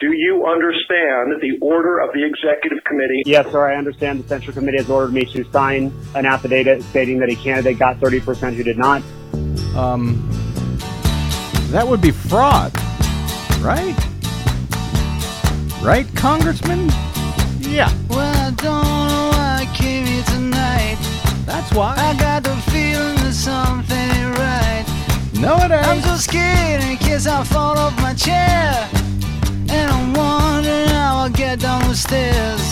Do you understand the order of the executive committee? Yes, sir. I understand the Central Committee has ordered me to sign an affidavit stating that a candidate got 30% who did not. Um, that would be fraud, right? Right, Congressman? Yeah, Well, I don't know why I came here tonight. that's why. I got the feeling that something ain't right. No, it I'm so scared in case I fall off my chair. And I'm wondering how I'll get down the stairs.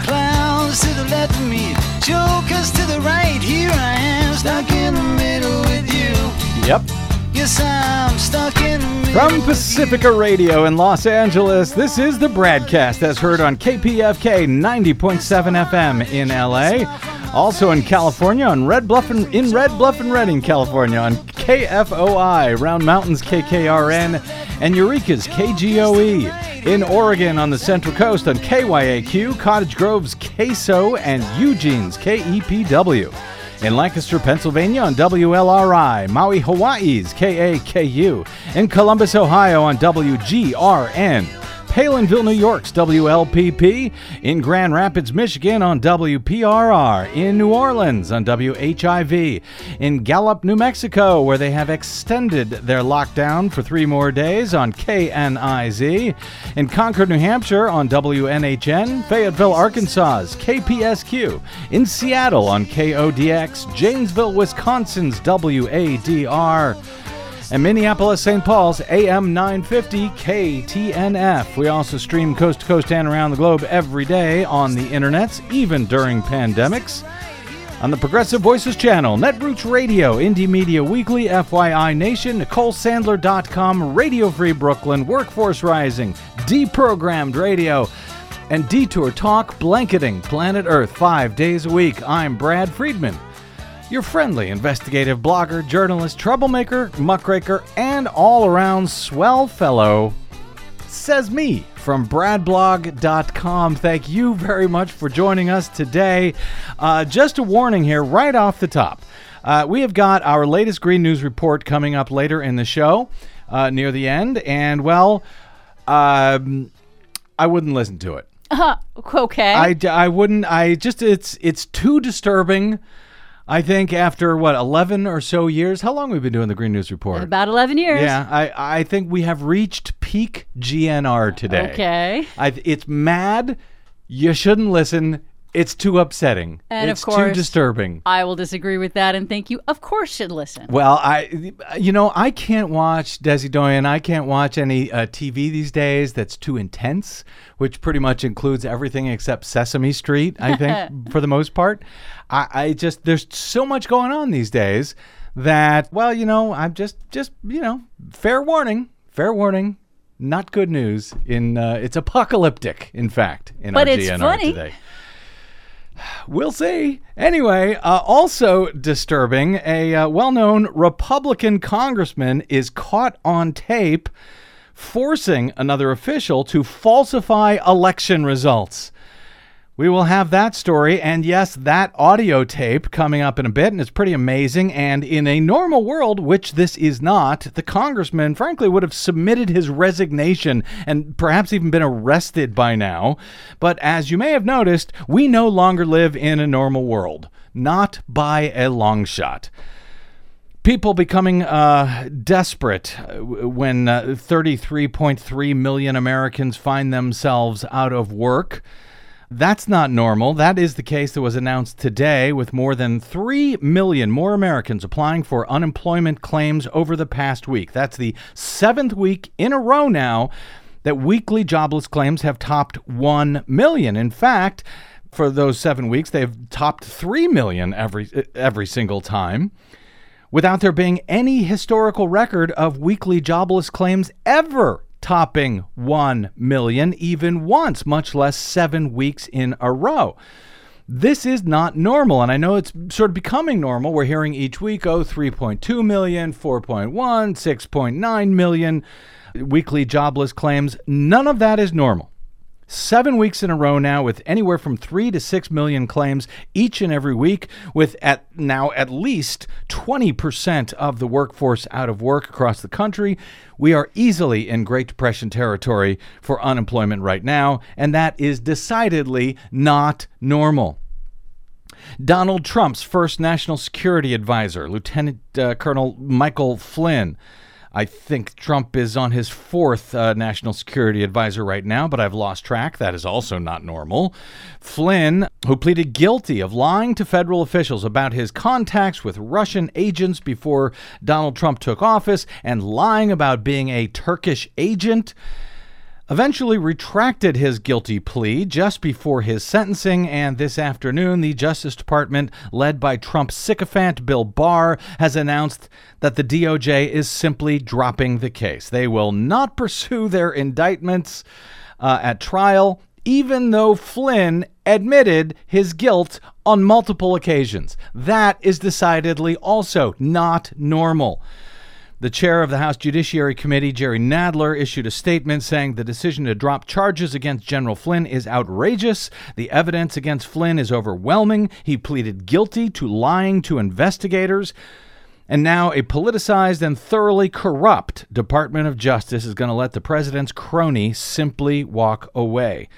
Clowns to the left of me, jokers to the right. Here I am, stuck in the middle with you. Yep. Yes, I'm stuck in. From Pacifica Radio in Los Angeles, this is the BradCast as heard on KPFK 90.7 FM in LA. Also in California on Red Bluff and in Red Bluff and Redding, California on KFOI, Round Mountains KKRN, and Eureka's KGOE. In Oregon on the Central Coast on KYAQ, Cottage Grove's KSO, and Eugene's KEPW. In Lancaster, Pennsylvania on WLRI, Maui, Hawaii's KAKU, in Columbus, Ohio on WGRN, Palenville, New York's WLPP, in Grand Rapids, Michigan on WPRR, in New Orleans on WHIV, in Gallup, New Mexico, where they have extended their lockdown for three more days on KNIZ, in Concord, New Hampshire on WNHN, Fayetteville, Arkansas's KPSQ, in Seattle on KODX, Janesville, Wisconsin's WADR and Minneapolis, St. Paul's AM 950 KTNF. We also stream coast to coast and around the globe every day on the internets, even during pandemics. On the Progressive Voices channel, Netroots Radio, Indie Media Weekly, FYI Nation, NicoleSandler.com, Radio Free Brooklyn, Workforce Rising, Deprogrammed Radio, and Detour Talk Blanketing Planet Earth five days a week. I'm Brad Friedman your friendly investigative blogger, journalist, troublemaker, muckraker, and all around swell fellow, says me from bradblog.com. Thank you very much for joining us today. Uh, just a warning here, right off the top. Uh, we have got our latest Green News report coming up later in the show, uh, near the end, and well, um, I wouldn't listen to it. Okay. I, I wouldn't. I just it's it's too disturbing. I think after what eleven or so years, how long we've been doing the Green News Report? About 11 years. yeah, I I think we have reached peak GNR today. Okay. I, it's mad. You shouldn't listen. It's too upsetting. And of it's too disturbing. I will disagree with that and think you, of course, should listen. Well, I, you know, I can't watch Desi Doyen. I can't watch any uh, TV these days that's too intense, which pretty much includes everything except Sesame Street. I think for the most part, I, I just there's so much going on these days that well, you know, I'm just just you know, fair warning, fair warning. Not good news. In uh, it's apocalyptic, in fact, in But our it's GNR funny. today. We'll see. Anyway, uh, also disturbing, a uh, well known Republican congressman is caught on tape forcing another official to falsify election results. We will have that story, and yes, that audio tape coming up in a bit, and it's pretty amazing. And in a normal world, which this is not, the congressman, frankly, would have submitted his resignation and perhaps even been arrested by now. But as you may have noticed, we no longer live in a normal world, not by a long shot people becoming uh, desperate uh, when uh, 33.3 million Americans find themselves out of work. That's not normal. That is the case that was announced today, with more than 3 million more Americans applying for unemployment claims over the past week. That's the seventh week in a row now that weekly jobless claims have topped 1 million. In fact, for those seven weeks, they've topped 3 million every, every single time without there being any historical record of weekly jobless claims ever topping 1 million even once, much less seven weeks in a row. This is not normal, and I know it's sort of becoming normal. We're hearing each week, oh, 3.2 million, 4.1, 6.9 million weekly jobless claims. None of that is normal. Seven weeks in a row now, with anywhere from three to six million claims each and every week, with at now at least 20% of the workforce out of work across the country. We are easily in Great Depression territory for unemployment right now, and that is decidedly not normal. Donald Trump's first national security advisor, Lieutenant uh, Colonel Michael Flynn, I think Trump is on his fourth uh, national security advisor right now, but I've lost track. That is also not normal. Flynn, who pleaded guilty of lying to federal officials about his contacts with Russian agents before Donald Trump took office and lying about being a Turkish agent eventually retracted his guilty plea just before his sentencing, and this afternoon, the Justice Department, led by Trump sycophant Bill Barr, has announced that the DOJ is simply dropping the case. They will not pursue their indictments uh, at trial, even though Flynn admitted his guilt on multiple occasions. That is decidedly also not normal. The chair of the House Judiciary Committee, Jerry Nadler, issued a statement saying the decision to drop charges against General Flynn is outrageous. The evidence against Flynn is overwhelming. He pleaded guilty to lying to investigators. And now a politicized and thoroughly corrupt Department of Justice is going to let the president's crony simply walk away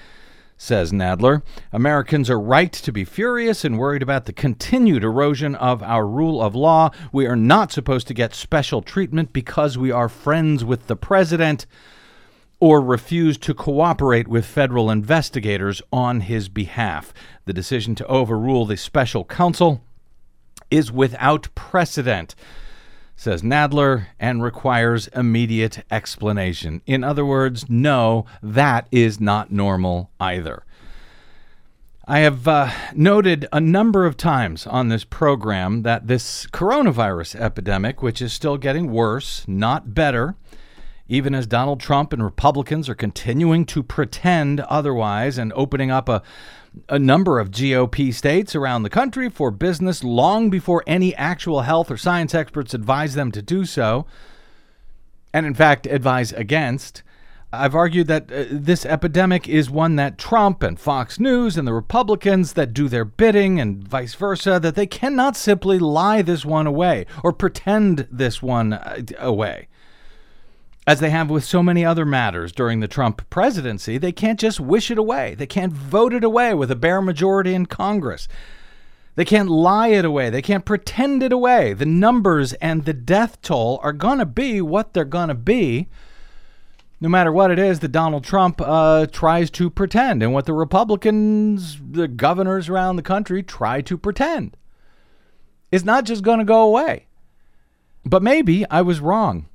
says Nadler. Americans are right to be furious and worried about the continued erosion of our rule of law. We are not supposed to get special treatment because we are friends with the president or refuse to cooperate with federal investigators on his behalf. The decision to overrule the special counsel is without precedent says Nadler, and requires immediate explanation. In other words, no, that is not normal either. I have uh, noted a number of times on this program that this coronavirus epidemic, which is still getting worse, not better, even as Donald Trump and Republicans are continuing to pretend otherwise and opening up a a number of GOP states around the country for business long before any actual health or science experts advise them to do so, and in fact advise against. I've argued that uh, this epidemic is one that Trump and Fox News and the Republicans that do their bidding and vice versa, that they cannot simply lie this one away or pretend this one uh, away as they have with so many other matters during the Trump presidency, they can't just wish it away. They can't vote it away with a bare majority in Congress. They can't lie it away. They can't pretend it away. The numbers and the death toll are going to be what they're going to be, no matter what it is that Donald Trump uh, tries to pretend and what the Republicans, the governors around the country, try to pretend. It's not just going to go away. But maybe I was wrong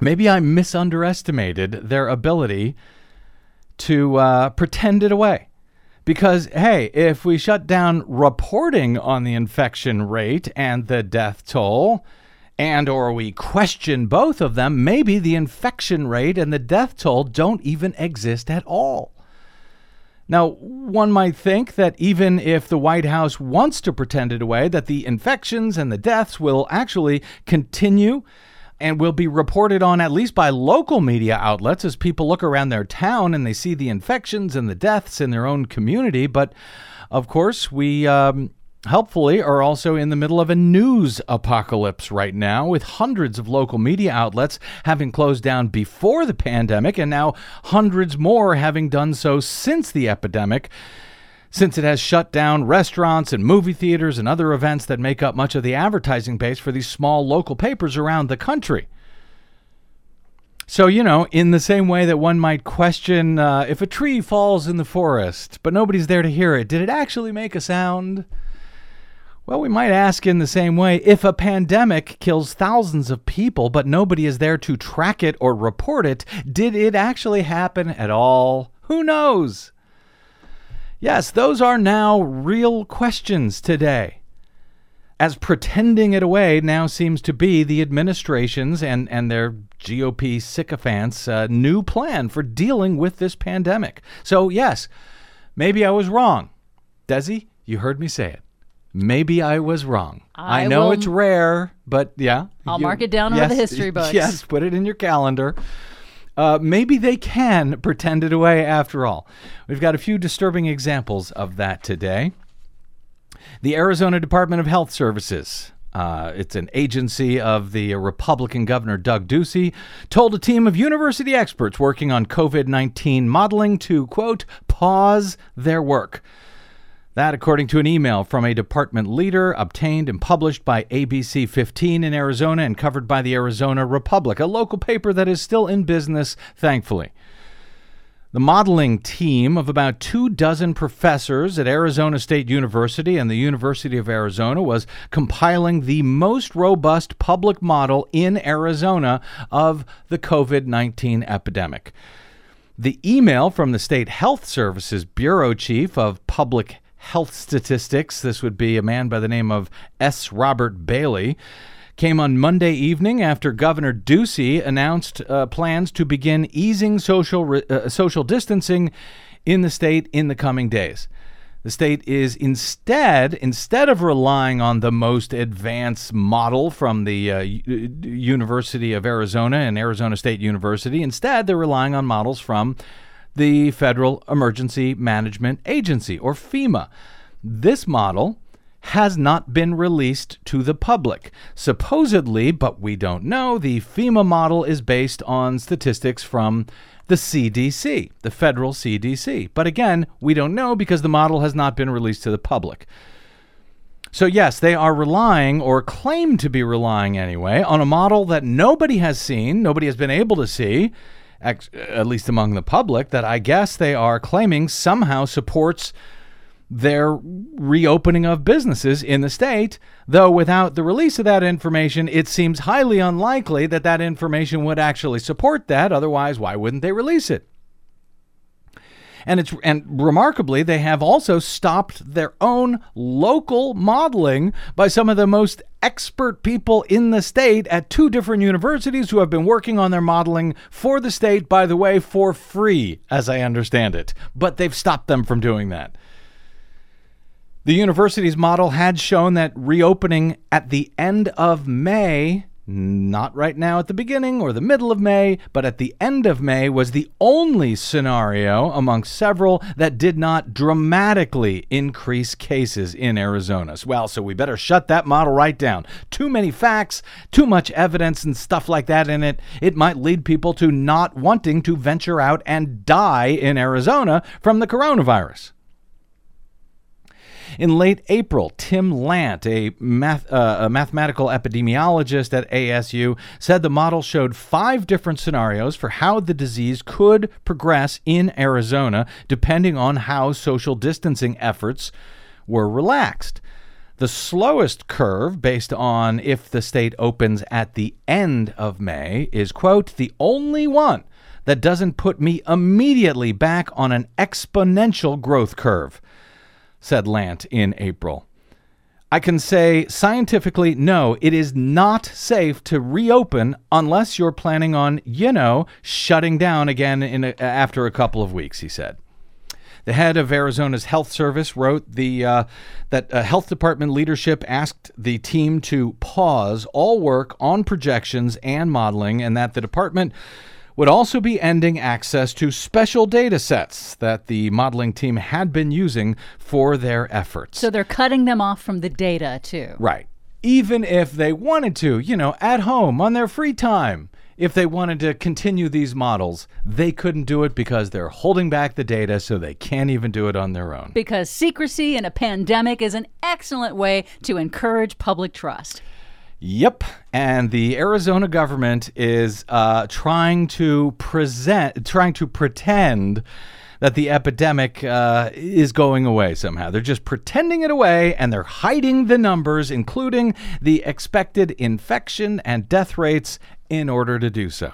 maybe I misunderestimated their ability to uh, pretend it away. Because, hey, if we shut down reporting on the infection rate and the death toll, and or we question both of them, maybe the infection rate and the death toll don't even exist at all. Now, one might think that even if the White House wants to pretend it away, that the infections and the deaths will actually continue and will be reported on at least by local media outlets as people look around their town and they see the infections and the deaths in their own community. But of course, we um, helpfully are also in the middle of a news apocalypse right now, with hundreds of local media outlets having closed down before the pandemic and now hundreds more having done so since the epidemic since it has shut down restaurants and movie theaters and other events that make up much of the advertising base for these small local papers around the country. So, you know, in the same way that one might question uh, if a tree falls in the forest, but nobody's there to hear it, did it actually make a sound? Well, we might ask in the same way if a pandemic kills thousands of people, but nobody is there to track it or report it, did it actually happen at all? Who knows? Yes, those are now real questions today. As pretending it away now seems to be the administration's and, and their GOP sycophants' uh, new plan for dealing with this pandemic. So, yes, maybe I was wrong. Desi, you heard me say it. Maybe I was wrong. I I, know will- it's rare, but yeah. I'll you- mark it down on the history books. Yes, put it in your calendar. Uh, maybe they can pretend it away after all. We've got a few disturbing examples of that today. The Arizona Department of Health Services. Uh, it's an agency of the Republican Governor Doug Ducey, told a team of university experts working on COVID 19 modeling to, quote, pause their work. That, according to an email from a department leader obtained and published by ABC 15 in Arizona and covered by the Arizona Republic, a local paper that is still in business, thankfully. The modeling team of about two dozen professors at Arizona State University and the University of Arizona was compiling the most robust public model in Arizona of the COVID 19 epidemic. The email from the State Health Services Bureau Chief of Public Health Statistics, this would be a man by the name of S. Robert Bailey, came on Monday evening after Governor Ducey announced uh, plans to begin easing social re- uh, social distancing in the state in the coming days. The state is instead instead of relying on the most advanced model from the uh, U- University of Arizona and Arizona State University, instead they're relying on models from the Federal Emergency Management Agency or FEMA. This model has not been released to the public. Supposedly, but we don't know, the FEMA model is based on statistics from the CDC, the federal CDC. But again, we don't know because the model has not been released to the public. So, yes, they are relying, or claim to be relying anyway, on a model that nobody has seen, nobody has been able to see, at least among the public, that I guess they are claiming somehow supports their reopening of businesses in the state, though without the release of that information, it seems highly unlikely that that information would actually support that. Otherwise, why wouldn't they release it? And it's and remarkably, they have also stopped their own local modeling by some of the most expert people in the state at two different universities who have been working on their modeling for the state, by the way, for free, as I understand it. But they've stopped them from doing that. The university's model had shown that reopening at the end of May, not right now at the beginning or the middle of May, but at the end of May, was the only scenario among several that did not dramatically increase cases in Arizona. Well, so we better shut that model right down. Too many facts, too much evidence, and stuff like that in it. It might lead people to not wanting to venture out and die in Arizona from the coronavirus. In late April, Tim Lant, a, math, uh, a mathematical epidemiologist at ASU, said the model showed five different scenarios for how the disease could progress in Arizona, depending on how social distancing efforts were relaxed. The slowest curve, based on if the state opens at the end of May, is, quote, the only one that doesn't put me immediately back on an exponential growth curve said Lant in April. I can say scientifically, no, it is not safe to reopen unless you're planning on, you know, shutting down again in a, after a couple of weeks, he said. The head of Arizona's health service wrote the uh, that uh, health department leadership asked the team to pause all work on projections and modeling, and that the department would also be ending access to special data sets that the modeling team had been using for their efforts. So they're cutting them off from the data, too. Right. Even if they wanted to, you know, at home on their free time, if they wanted to continue these models, they couldn't do it because they're holding back the data so they can't even do it on their own. Because secrecy in a pandemic is an excellent way to encourage public trust. Yep. And the Arizona government is uh, trying to present, trying to pretend that the epidemic uh, is going away somehow. They're just pretending it away and they're hiding the numbers, including the expected infection and death rates, in order to do so.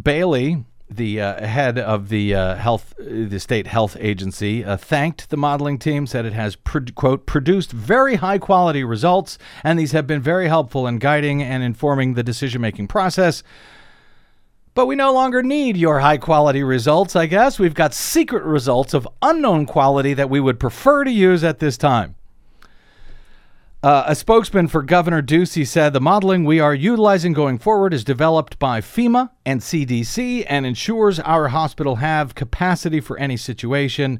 Bailey, the uh, head of the uh, health, the state health agency, uh, thanked the modeling team, said it has pro- quote produced very high quality results, and these have been very helpful in guiding and informing the decision making process. But we no longer need your high quality results, I guess. We've got secret results of unknown quality that we would prefer to use at this time. Uh, a spokesman for Governor Ducey said the modeling we are utilizing going forward is developed by FEMA and CDC and ensures our hospital have capacity for any situation.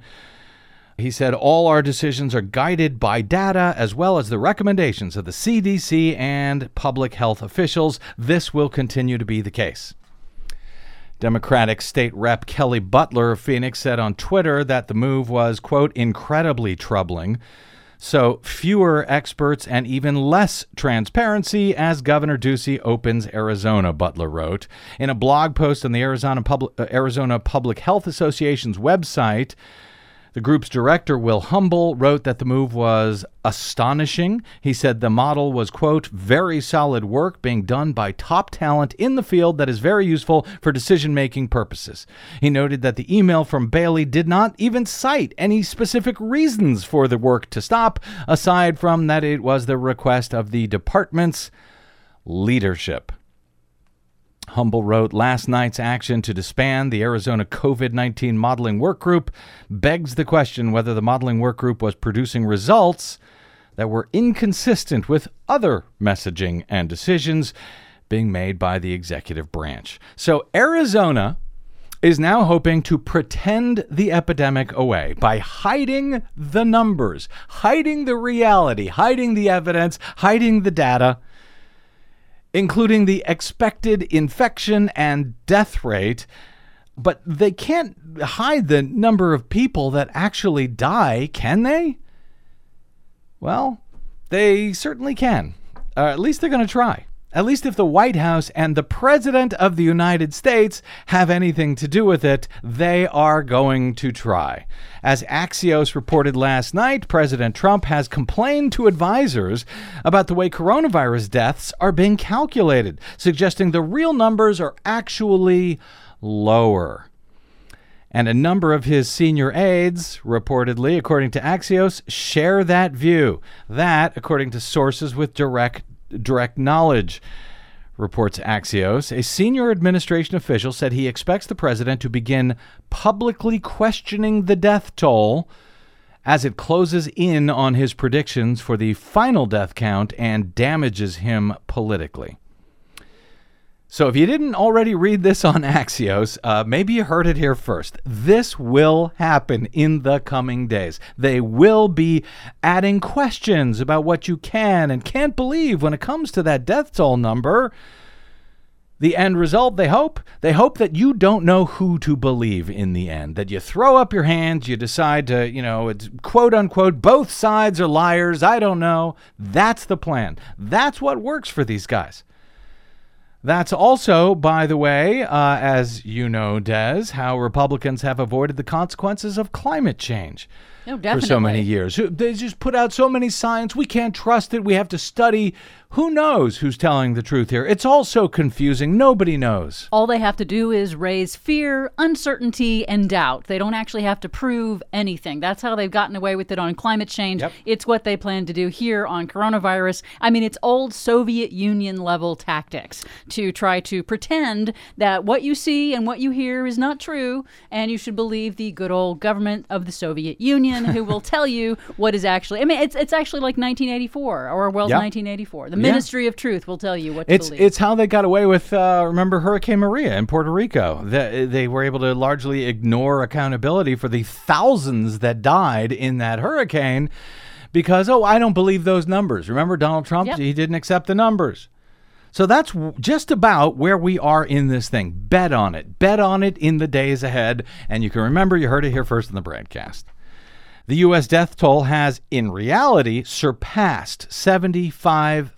He said all our decisions are guided by data as well as the recommendations of the CDC and public health officials. This will continue to be the case. Democratic State Rep Kelly Butler of Phoenix said on Twitter that the move was, quote, incredibly troubling. So, fewer experts and even less transparency as Governor Ducey opens Arizona, Butler wrote. In a blog post on the Arizona Public, uh, Arizona Public Health Association's website, the group's director, Will Humble, wrote that the move was astonishing. He said the model was, quote, very solid work being done by top talent in the field that is very useful for decision making purposes. He noted that the email from Bailey did not even cite any specific reasons for the work to stop, aside from that it was the request of the department's leadership. Humble wrote last night's action to disband the Arizona COVID 19 modeling work group begs the question whether the modeling work group was producing results that were inconsistent with other messaging and decisions being made by the executive branch. So, Arizona is now hoping to pretend the epidemic away by hiding the numbers, hiding the reality, hiding the evidence, hiding the data including the expected infection and death rate, but they can't hide the number of people that actually die, can they? Well, they certainly can. Uh, at least they're going to try. At least if the White House and the President of the United States have anything to do with it, they are going to try. As Axios reported last night, President Trump has complained to advisors about the way coronavirus deaths are being calculated, suggesting the real numbers are actually lower. And a number of his senior aides, reportedly, according to Axios, share that view. That, according to sources with direct direct knowledge, reports Axios. A senior administration official said he expects the president to begin publicly questioning the death toll as it closes in on his predictions for the final death count and damages him politically. So, if you didn't already read this on Axios, uh, maybe you heard it here first. This will happen in the coming days. They will be adding questions about what you can and can't believe when it comes to that death toll number. The end result, they hope, they hope that you don't know who to believe in the end. That you throw up your hands, you decide to, you know, it's quote unquote, both sides are liars, I don't know. That's the plan. That's what works for these guys. That's also, by the way, uh, as you know, Des, how Republicans have avoided the consequences of climate change No, for so many years. They just put out so many signs. We can't trust it. We have to study. Who knows who's telling the truth here? It's all so confusing. Nobody knows. All they have to do is raise fear, uncertainty, and doubt. They don't actually have to prove anything. That's how they've gotten away with it on climate change. Yep. It's what they plan to do here on coronavirus. I mean, it's old Soviet Union level tactics to try to pretend that what you see and what you hear is not true, and you should believe the good old government of the Soviet Union who will tell you what is actually. I mean, it's, it's actually like 1984, Orwell's Yep. 1984. The Yeah. Ministry of Truth will tell you what to It's believe. it's how they got away with. Uh, remember Hurricane Maria in Puerto Rico? They, they were able to largely ignore accountability for the thousands that died in that hurricane because oh, I don't believe those numbers. Remember Donald Trump? Yep. He didn't accept the numbers. So that's just about where we are in this thing. Bet on it. Bet on it in the days ahead. And you can remember you heard it here first in the BradCast. The U.S. death toll has, in reality, surpassed 75,000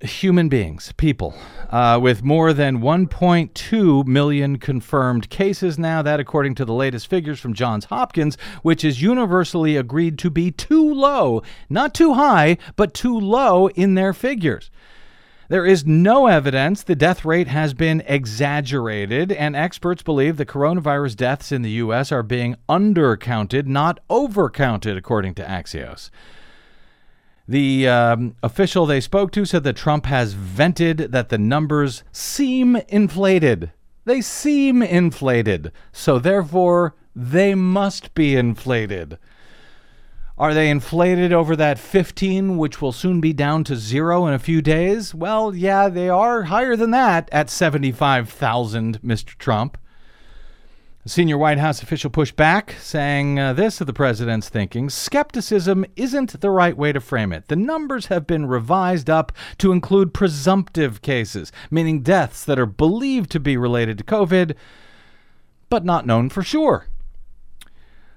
human beings, people, uh, with more than 1.2 million confirmed cases now. That, according to the latest figures from Johns Hopkins, which is universally agreed to be too low, not too high, but too low in their figures. There is no evidence the death rate has been exaggerated, and experts believe the coronavirus deaths in the U.S. are being undercounted, not overcounted, according to Axios. The um, official they spoke to said that Trump has vented that the numbers seem inflated. They seem inflated, so therefore they must be inflated. Are they inflated over that 15, which will soon be down to zero in a few days? Well, yeah, they are higher than that at 75,000, Mr. Trump. A senior White House official pushed back, saying uh, this of the president's thinking skepticism isn't the right way to frame it. The numbers have been revised up to include presumptive cases, meaning deaths that are believed to be related to COVID, but not known for sure.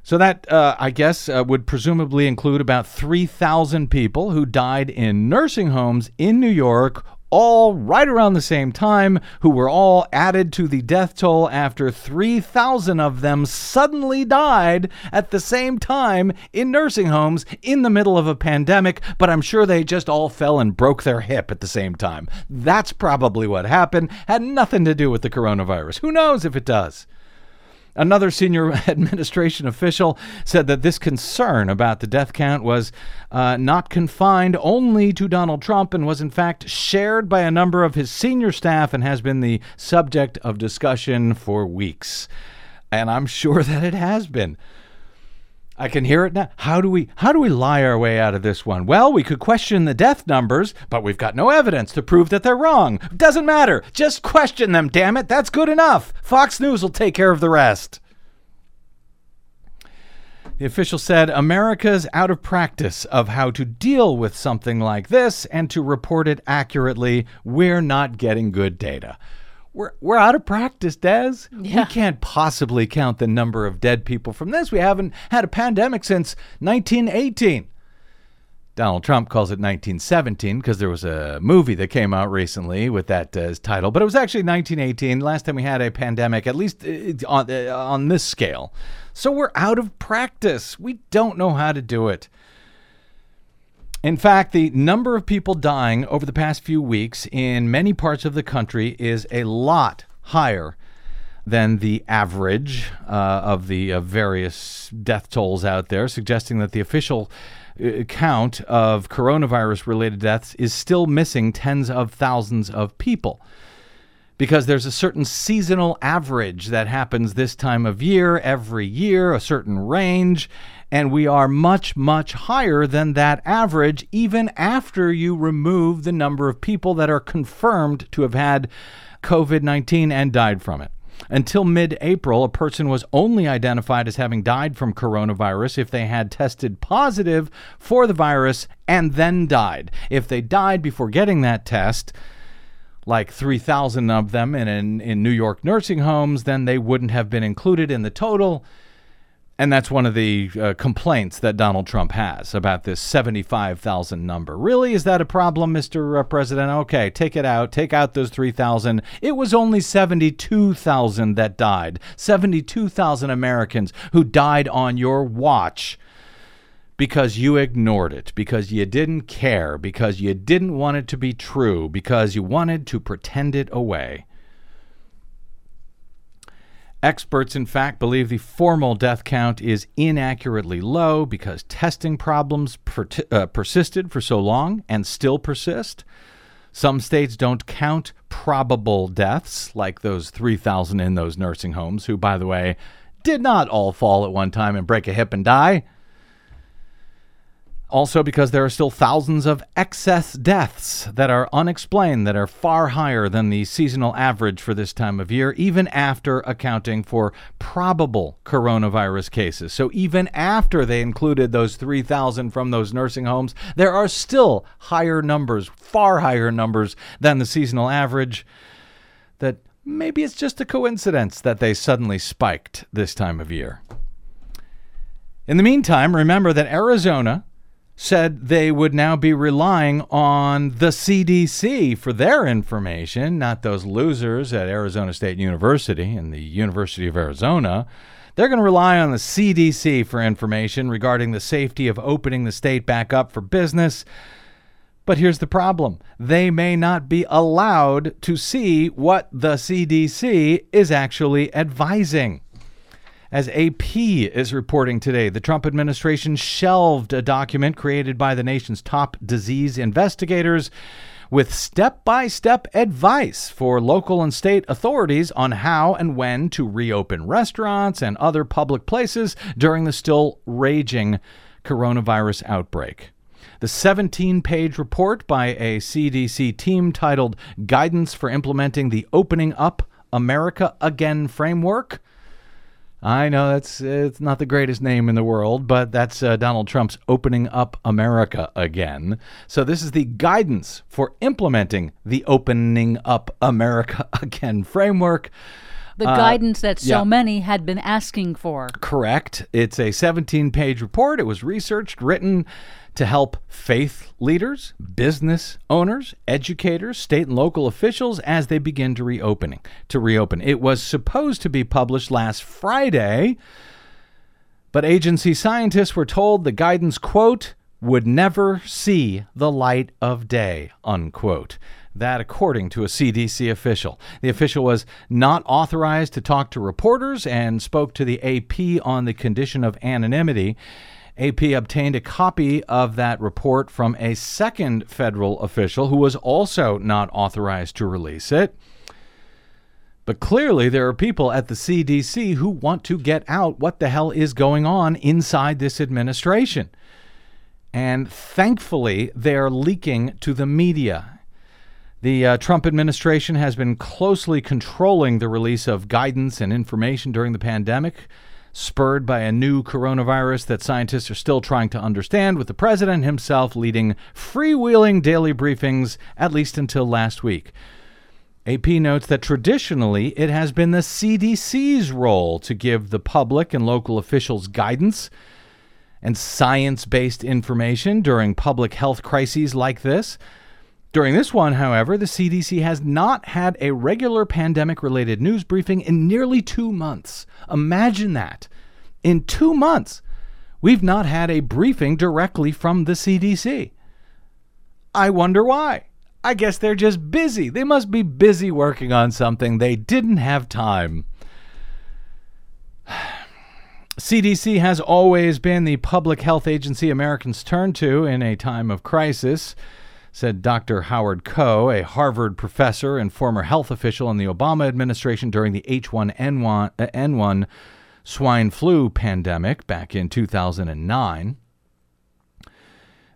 So that, uh, I guess, uh, would presumably include about 3,000 people who died in nursing homes in New York, all right around the same time, who were all added to the death toll after 3,000 of them suddenly died at the same time in nursing homes in the middle of a pandemic, but I'm sure they just all fell and broke their hip at the same time. That's probably what happened. Had nothing to do with the coronavirus. Who knows if it does? Another senior administration official said that this concern about the death count was uh, not confined only to Donald Trump and was in fact shared by a number of his senior staff and has been the subject of discussion for weeks. And I'm sure that it has been. I can hear it now. How do we how do we lie our way out of this one? Well, we could question the death numbers, but we've got no evidence to prove that they're wrong. Doesn't matter. Just question them, damn it. That's good enough. Fox News will take care of the rest. The official said America's out of practice of how to deal with something like this and to report it accurately. We're not getting good data. We're, we're out of practice, Des. Yeah. We can't possibly count the number of dead people from this. We haven't had a pandemic since 1918. Donald Trump calls it 1917 because there was a movie that came out recently with that uh, title, but it was actually 1918. Last time we had a pandemic, at least uh, on, uh, on this scale. So we're out of practice. We don't know how to do it. In fact, the number of people dying over the past few weeks in many parts of the country is a lot higher than the average uh, of the uh, various death tolls out there, suggesting that the official uh, count of coronavirus related deaths is still missing tens of thousands of people. Because there's a certain seasonal average that happens this time of year, every year, a certain range, and we are much, much higher than that average, even after you remove the number of people that are confirmed to have had COVID 19 and died from it. Until mid April, a person was only identified as having died from coronavirus if they had tested positive for the virus and then died. If they died before getting that test, like 3,000 of them in, in, in New York nursing homes, then they wouldn't have been included in the total. And that's one of the uh, complaints that Donald Trump has about this 75,000 number. Really? Is that a problem, Mr. Uh, President? Okay, take it out. Take out those 3,000. It was only 72,000 that died. 72,000 Americans who died on your watch because you ignored it, because you didn't care, because you didn't want it to be true, because you wanted to pretend it away. Experts, in fact, believe the formal death count is inaccurately low because testing problems per- uh, persisted for so long and still persist. Some states don't count probable deaths, like those 3,000 in those nursing homes, who, by the way, did not all fall at one time and break a hip and die. Also, because there are still thousands of excess deaths that are unexplained, that are far higher than the seasonal average for this time of year, even after accounting for probable coronavirus cases. So, even after they included those 3,000 from those nursing homes, there are still higher numbers, far higher numbers than the seasonal average. That maybe it's just a coincidence that they suddenly spiked this time of year. In the meantime, remember that Arizona said they would now be relying on the CDC for their information, not those losers at Arizona State University and the University of Arizona. They're going to rely on the CDC for information regarding the safety of opening the state back up for business. But here's the problem they may not be allowed to see what the CDC is actually advising. As AP is reporting today, the Trump administration shelved a document created by the nation's top disease investigators with step by step advice for local and state authorities on how and when to reopen restaurants and other public places during the still raging coronavirus outbreak. The 17 page report by a CDC team titled Guidance for Implementing the Opening Up America Again Framework. I know that's it's not the greatest name in the world, but that's uh, Donald Trump's opening up America again. So this is the guidance for implementing the opening up America again framework. The uh, guidance that so yeah. many had been asking for. Correct. It's a 17 page report. It was researched, written to help faith leaders, business owners, educators, state and local officials as they begin to reopening to reopen. It was supposed to be published last Friday, but agency scientists were told the guidance quote would never see the light of day unquote. That, according to a CDC official. The official was not authorized to talk to reporters and spoke to the AP on the condition of anonymity. AP obtained a copy of that report from a second federal official who was also not authorized to release it. But clearly, there are people at the CDC who want to get out what the hell is going on inside this administration. And thankfully, they're leaking to the media. The uh, Trump administration has been closely controlling the release of guidance and information during the pandemic, spurred by a new coronavirus that scientists are still trying to understand, with the president himself leading freewheeling daily briefings, at least until last week. AP notes that traditionally it has been the CDC's role to give the public and local officials guidance and science based information during public health crises like this. During this one, however, the CDC has not had a regular pandemic related news briefing in nearly two months. Imagine that. In two months, we've not had a briefing directly from the CDC. I wonder why. I guess they're just busy. They must be busy working on something. They didn't have time. CDC has always been the public health agency Americans turn to in a time of crisis, said Dr. Howard Koh, a Harvard professor and former health official in the Obama administration during the H1N1, uh, N1 swine flu pandemic back in 2009.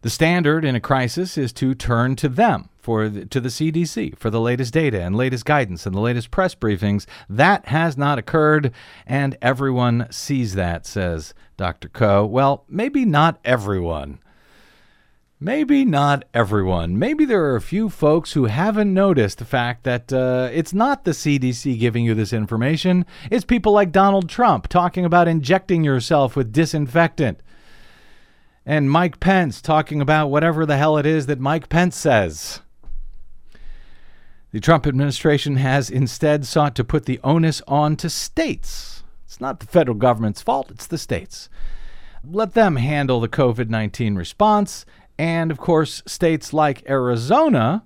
The standard in a crisis is to turn to them for the, to the CDC for the latest data and latest guidance and the latest press briefings. That has not occurred, and everyone sees that, says Dr. Koh. Well, maybe not everyone. Maybe not everyone. Maybe there are a few folks who haven't noticed the fact that uh, it's not the CDC giving you this information. It's people like Donald Trump talking about injecting yourself with disinfectant and Mike Pence talking about whatever the hell it is that Mike Pence says. The Trump administration has instead sought to put the onus on to states. It's not the federal government's fault, it's the states. Let them handle the COVID 19 response. And of course, states like Arizona,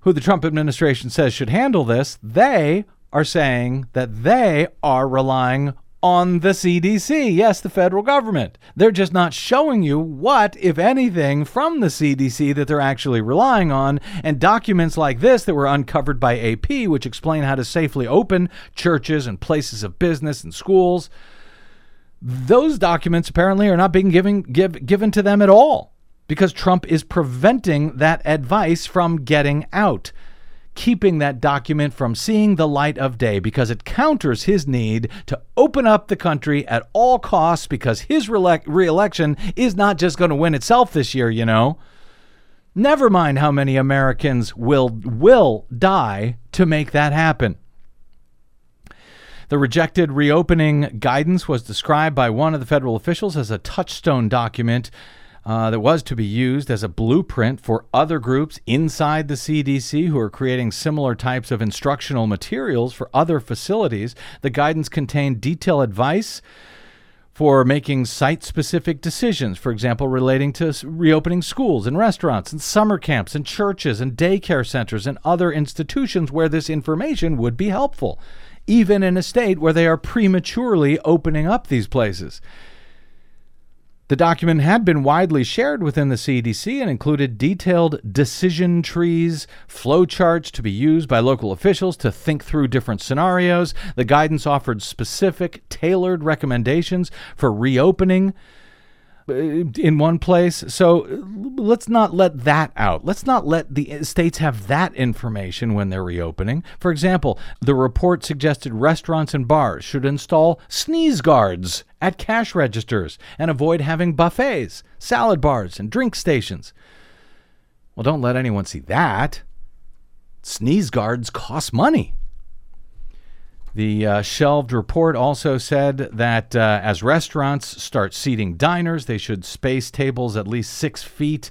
who the Trump administration says should handle this, they are saying that they are relying on the CDC. Yes, the federal government. They're just not showing you what, if anything, from the CDC that they're actually relying on. And documents like this that were uncovered by AP, which explain how to safely open churches and places of business and schools, those documents apparently are not being given, give, given to them at all because Trump is preventing that advice from getting out keeping that document from seeing the light of day because it counters his need to open up the country at all costs because his re election is not just going to win itself this year, you know. Never mind how many Americans will will die to make that happen. The rejected reopening guidance was described by one of the federal officials as a touchstone document uh, that was to be used as a blueprint for other groups inside the CDC who are creating similar types of instructional materials for other facilities. The guidance contained detailed advice for making site specific decisions, for example, relating to reopening schools and restaurants and summer camps and churches and daycare centers and other institutions where this information would be helpful, even in a state where they are prematurely opening up these places. The document had been widely shared within the CDC and included detailed decision trees, flowcharts to be used by local officials to think through different scenarios. The guidance offered specific, tailored recommendations for reopening in one place. So uh, let's not let that out. Let's not let the states have that information when they're reopening. For example, the report suggested restaurants and bars should install sneeze guards at cash registers and avoid having buffets, salad bars, and drink stations. Well, don't let anyone see that. Sneeze guards cost money. The uh, shelved report also said that uh, as restaurants start seating diners, they should space tables at least six feet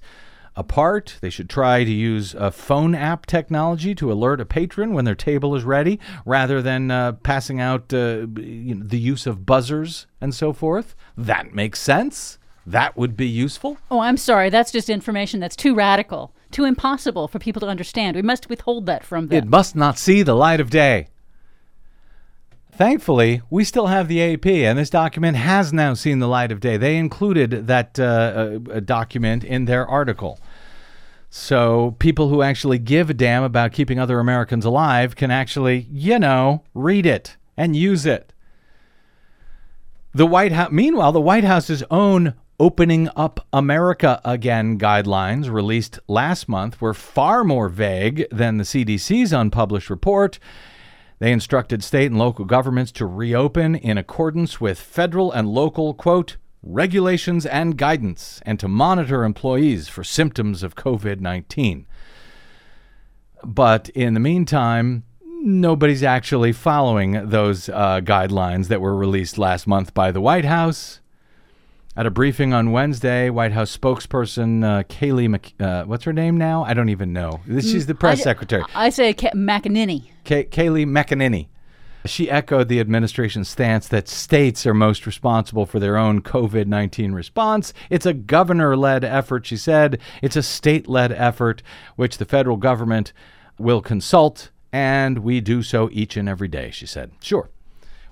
apart. They should try to use a phone app technology to alert a patron when their table is ready, rather than uh, passing out uh, you know, the use of buzzers and so forth. That makes sense. That would be useful. Oh, I'm sorry. That's just information that's too radical, too impossible for people to understand. We must withhold that from them. It must not see the light of day. Thankfully, we still have the AP, and this document has now seen the light of day. They included that uh, uh, document in their article. So people who actually give a damn about keeping other Americans alive can actually, you know, read it and use it. The White House, meanwhile, the White House's own Opening Up America Again guidelines released last month were far more vague than the CDC's unpublished report they instructed state and local governments to reopen in accordance with federal and local, quote, regulations and guidance, and to monitor employees for symptoms of COVID 19. But in the meantime, nobody's actually following those uh, guidelines that were released last month by the White House. At a briefing on Wednesday, White House spokesperson uh, Kayleigh, Mc, uh, what's her name now? I don't even know. She's the press I, secretary. I say Ka- McEnany. Kay- Kayleigh McEnany. She echoed the administration's stance that states are most responsible for their own COVID 19 response. It's a governor led effort, she said. It's a state led effort, which the federal government will consult, and we do so each and every day, she said. Sure.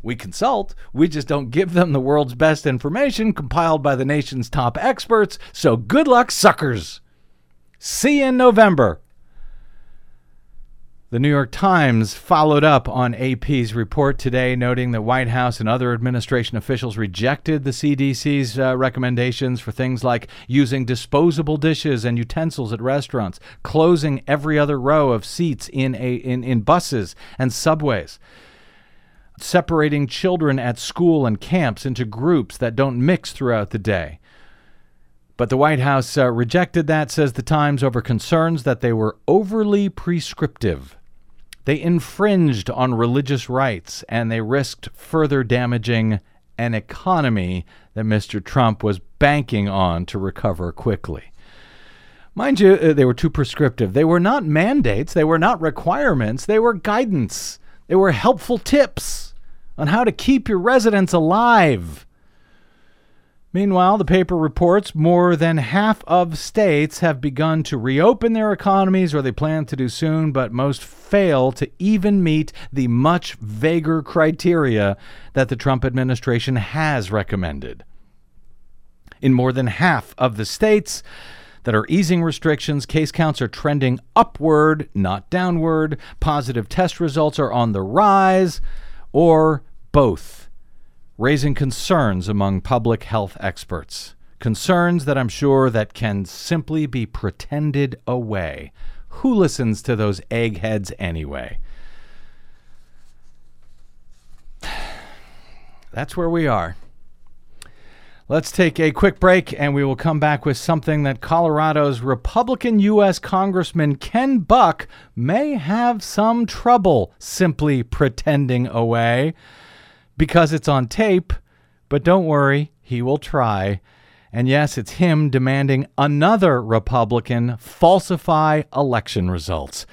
We consult, we just don't give them the world's best information compiled by the nation's top experts. So good luck, suckers. See you in November. The New York Times followed up on AP's report today, noting that White House and other administration officials rejected the CDC's uh, recommendations for things like using disposable dishes and utensils at restaurants, closing every other row of seats in, a, in, in buses and subways separating children at school and camps into groups that don't mix throughout the day. But the White House uh, rejected that, says the Times, over concerns that they were overly prescriptive. They infringed on religious rights and they risked further damaging an economy that Mr. Trump was banking on to recover quickly. Mind you, uh, they were too prescriptive. They were not mandates, they were not requirements, they were guidance, they were helpful tips on how to keep your residents alive. Meanwhile, the paper reports more than half of states have begun to reopen their economies, or they plan to do soon, but most fail to even meet the much vaguer criteria that the Trump administration has recommended. In more than half of the states that are easing restrictions, case counts are trending upward, not downward. Positive test results are on the rise, or both, raising concerns among public health experts. Concerns that I'm sure that can simply be pretended away. Who listens to those eggheads anyway? That's where we are. Let's take a quick break and we will come back with something that Colorado's Republican U.S. Congressman Ken Buck may have some trouble simply pretending away because it's on tape, but don't worry, he will try. And yes, it's him demanding another Republican falsify election results.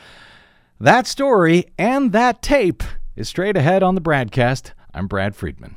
That story and that tape is straight ahead on the BradCast. I'm Brad Friedman.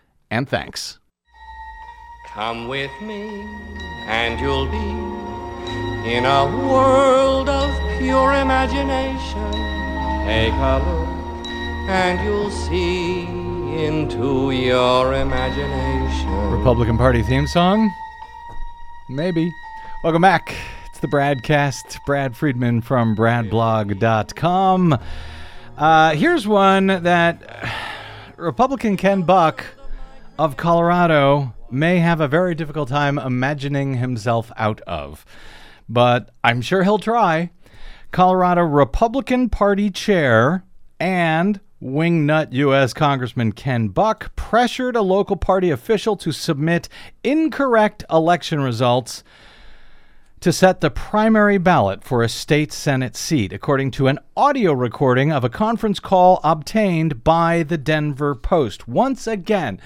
and thanks. Come with me, and you'll be in a world of pure imagination. Take a look, and you'll see into your imagination. Republican Party theme song? Maybe. Welcome back. It's the BradCast. Brad Friedman from bradblog.com. Uh, here's one that Republican Ken Buck of Colorado may have a very difficult time imagining himself out of. But I'm sure he'll try. Colorado Republican Party chair and wingnut U.S. Congressman Ken Buck pressured a local party official to submit incorrect election results to set the primary ballot for a state Senate seat, according to an audio recording of a conference call obtained by the Denver Post. Once again,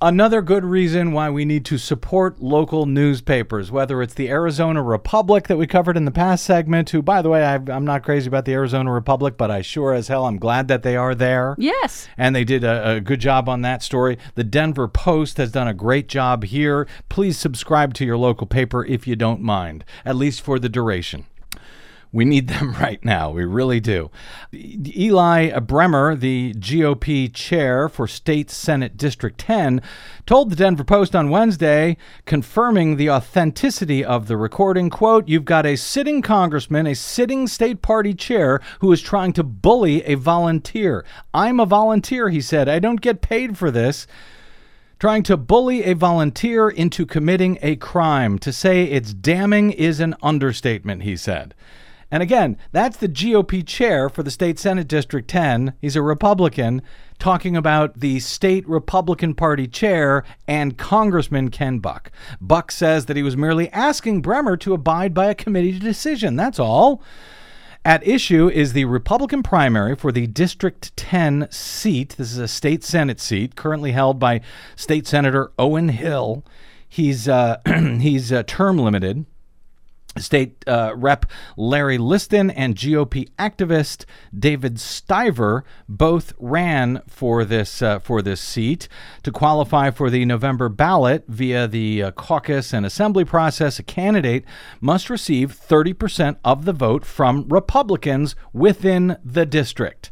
Another good reason why we need to support local newspapers, whether it's the Arizona Republic that we covered in the past segment, who, by the way, i am not crazy about the Arizona Republic, but I sure as hell I'm glad that they are there. Yes. And they did a, a good job on that story. The Denver Post has done a great job here. Please subscribe to your local paper if you don't mind, at least for the duration. We need them right now. We really do. Eli Bremer, the GOP chair for State Senate District 10, told the Denver Post on Wednesday, confirming the authenticity of the recording, quote, "You've got a sitting congressman, a sitting state party chair who is trying to bully a volunteer. I'm a volunteer," he said. "I don't get paid for this." trying to bully a volunteer into committing a crime. To say it's damning is an understatement, he said. And again, that's the GOP chair for the state Senate District 10. He's a Republican talking about the state Republican Party chair and Congressman Ken Buck. Buck says that he was merely asking Bremer to abide by a committee decision. That's all. At issue is the Republican primary for the District 10 seat. This is a state Senate seat currently held by State Senator Owen Hill. He's uh, he's uh, term limited. State uh, Rep Larry Liston and GOP activist David Stiver both ran for this uh, for this seat to qualify for the November ballot via the uh, caucus and assembly process. A candidate must receive 30% of the vote from Republicans within the district.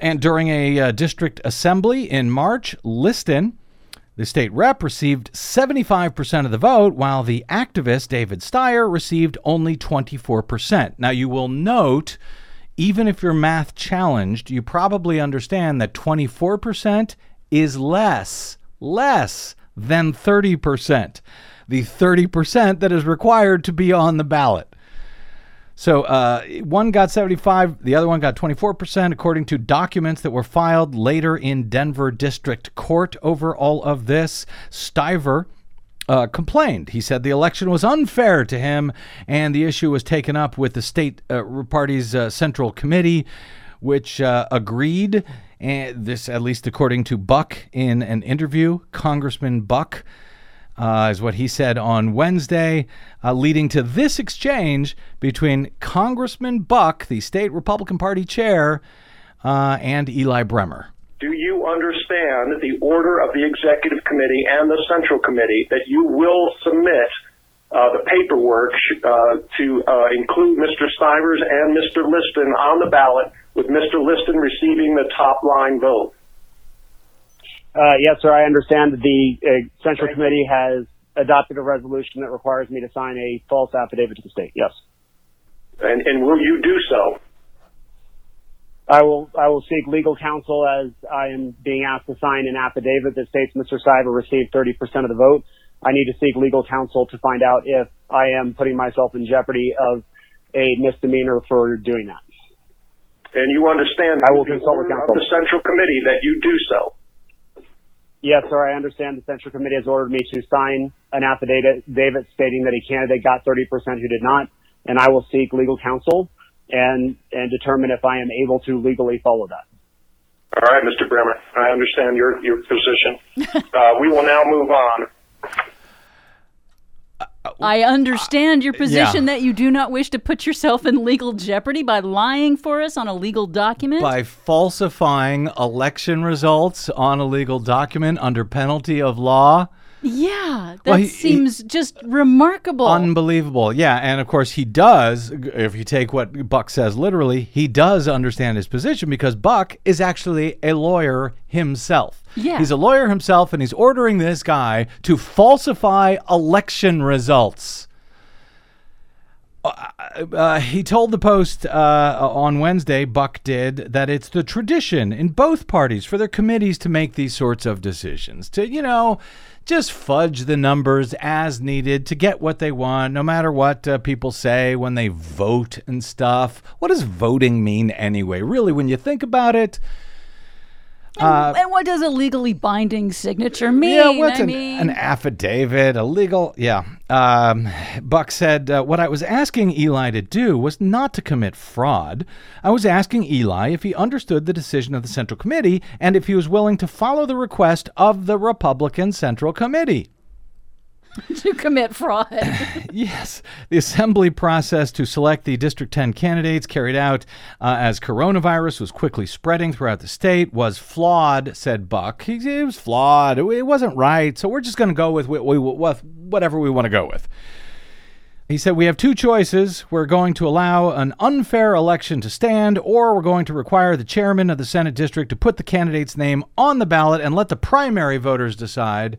And during a uh, district assembly in March, Liston the state rep received 75% of the vote, while the activist, David Stiver, received only 24%. Now, you will note, even if you're math challenged, you probably understand that 24% is less, less than 30%. The 30% that is required to be on the ballot. So uh, one got 75, the other one got 24%, according to documents that were filed later in Denver District Court over all of this. Stiver. Uh, complained. He said the election was unfair to him, and the issue was taken up with the state uh, party's uh, central committee, which uh, agreed. And this, at least according to Buck in an interview, Congressman Buck uh, is what he said on Wednesday, uh, leading to this exchange between Congressman Buck, the state Republican Party chair, uh, and Eli Bremer. Do you understand the order of the executive committee and the central committee that you will submit uh, the paperwork uh, to uh, include Mr. Stivers and Mr. Liston on the ballot, with Mr. Liston receiving the top line vote? Uh, yes, sir. I understand that the uh, Central Committee has adopted a resolution that requires me to sign a false affidavit to the state. Yes. And, and will you do so? I will. I will seek legal counsel as I am being asked to sign an affidavit that states Mr. Stiver received 30% of the vote. I need to seek legal counsel to find out if I am putting myself in jeopardy of a misdemeanor for doing that. And you understand I will consult with counsel. the Central Committee that you do so. Yes, sir. I understand the Central Committee has ordered me to sign an affidavit David stating that a candidate got 30% who did not, and I will seek legal counsel and, and determine if I am able to legally follow that. All right, Mr. Bremer. I understand your, your position. uh, we will now move on Uh, I understand your uh, position yeah. that you do not wish to put yourself in legal jeopardy by lying for us on a legal document. By falsifying election results on a legal document under penalty of law. Yeah, that Well, he- he- seems just remarkable. Unbelievable. Yeah. And of course, he does, if you take what Buck says literally, he does understand his position because Buck is actually a lawyer himself. Yeah. He's a lawyer himself, and he's ordering this guy to falsify election results. Uh, he told the Post uh, on Wednesday, Buck did, that it's the tradition in both parties for their committees to make these sorts of decisions. To, you know, just fudge the numbers as needed to get what they want, no matter what uh, people say when they vote and stuff. What does voting mean anyway? Really, when you think about it, and, and what does a legally binding signature mean? Yeah, what's I an, mean, an affidavit, a legal? Yeah. Um, Buck said, uh, What I was asking Eli to do was not to commit fraud. I was asking Eli if he understood the decision of the Central Committee and if he was willing to follow the request of the Republican Central Committee. to commit fraud. Yes, the assembly process to select the District 10 candidates carried out uh, as coronavirus was quickly spreading throughout the state was flawed, said Buck. He, it was flawed. It, it wasn't right. So we're just going to go with, we, with whatever we want to go with. He said, We have two choices. We're going to allow an unfair election to stand, or we're going to require the chairman of the Senate district to put the candidate's name on the ballot and let the primary voters decide.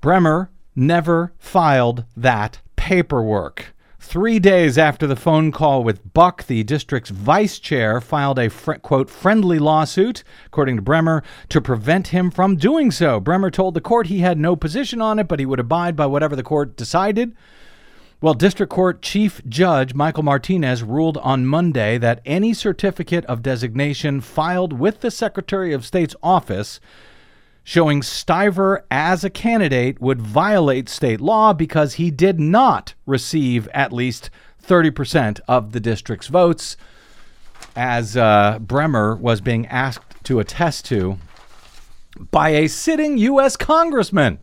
Bremer never filed that paperwork. Three days after the phone call with Buck, the district's vice chair filed a fr- quote friendly lawsuit, according to Bremer, to prevent him from doing so. Bremer told the court he had no position on it, but he would abide by whatever the court decided. Well, District Court Chief Judge Michael Martinez ruled on Monday that any certificate of designation filed with the Secretary of State's office showing Stiver as a candidate would violate state law because he did not receive at least 30% of the district's votes, as uh, Bremer was being asked to attest to by a sitting U.S. congressman.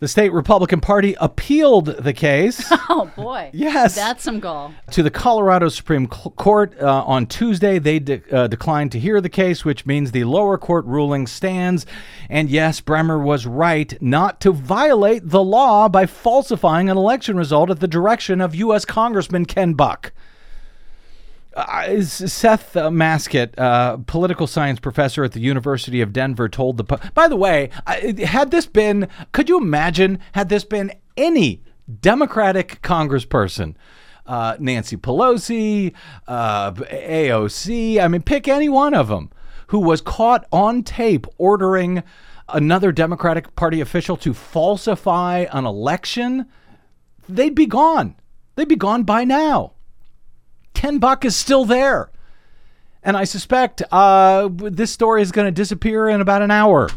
The state Republican Party appealed the case. oh boy. Yes. That's some gall. to the Colorado Supreme Court uh, on Tuesday. They de- uh, declined to hear the case, which means the lower court ruling stands. And yes, Bremer was right not to violate the law by falsifying an election result at the direction of U.S. Congressman Ken Buck. Uh, Seth uh, Masket, uh, political science professor at the University of Denver, told the. Po- By the way, had this been, could you imagine, had this been any Democratic congressperson, uh, Nancy Pelosi, uh, AOC, I mean, pick any one of them, who was caught on tape ordering another Democratic Party official to falsify an election, they'd be gone. They'd be gone by now. Ken Buck is still there. And I suspect uh, this story is going to disappear in about an hour.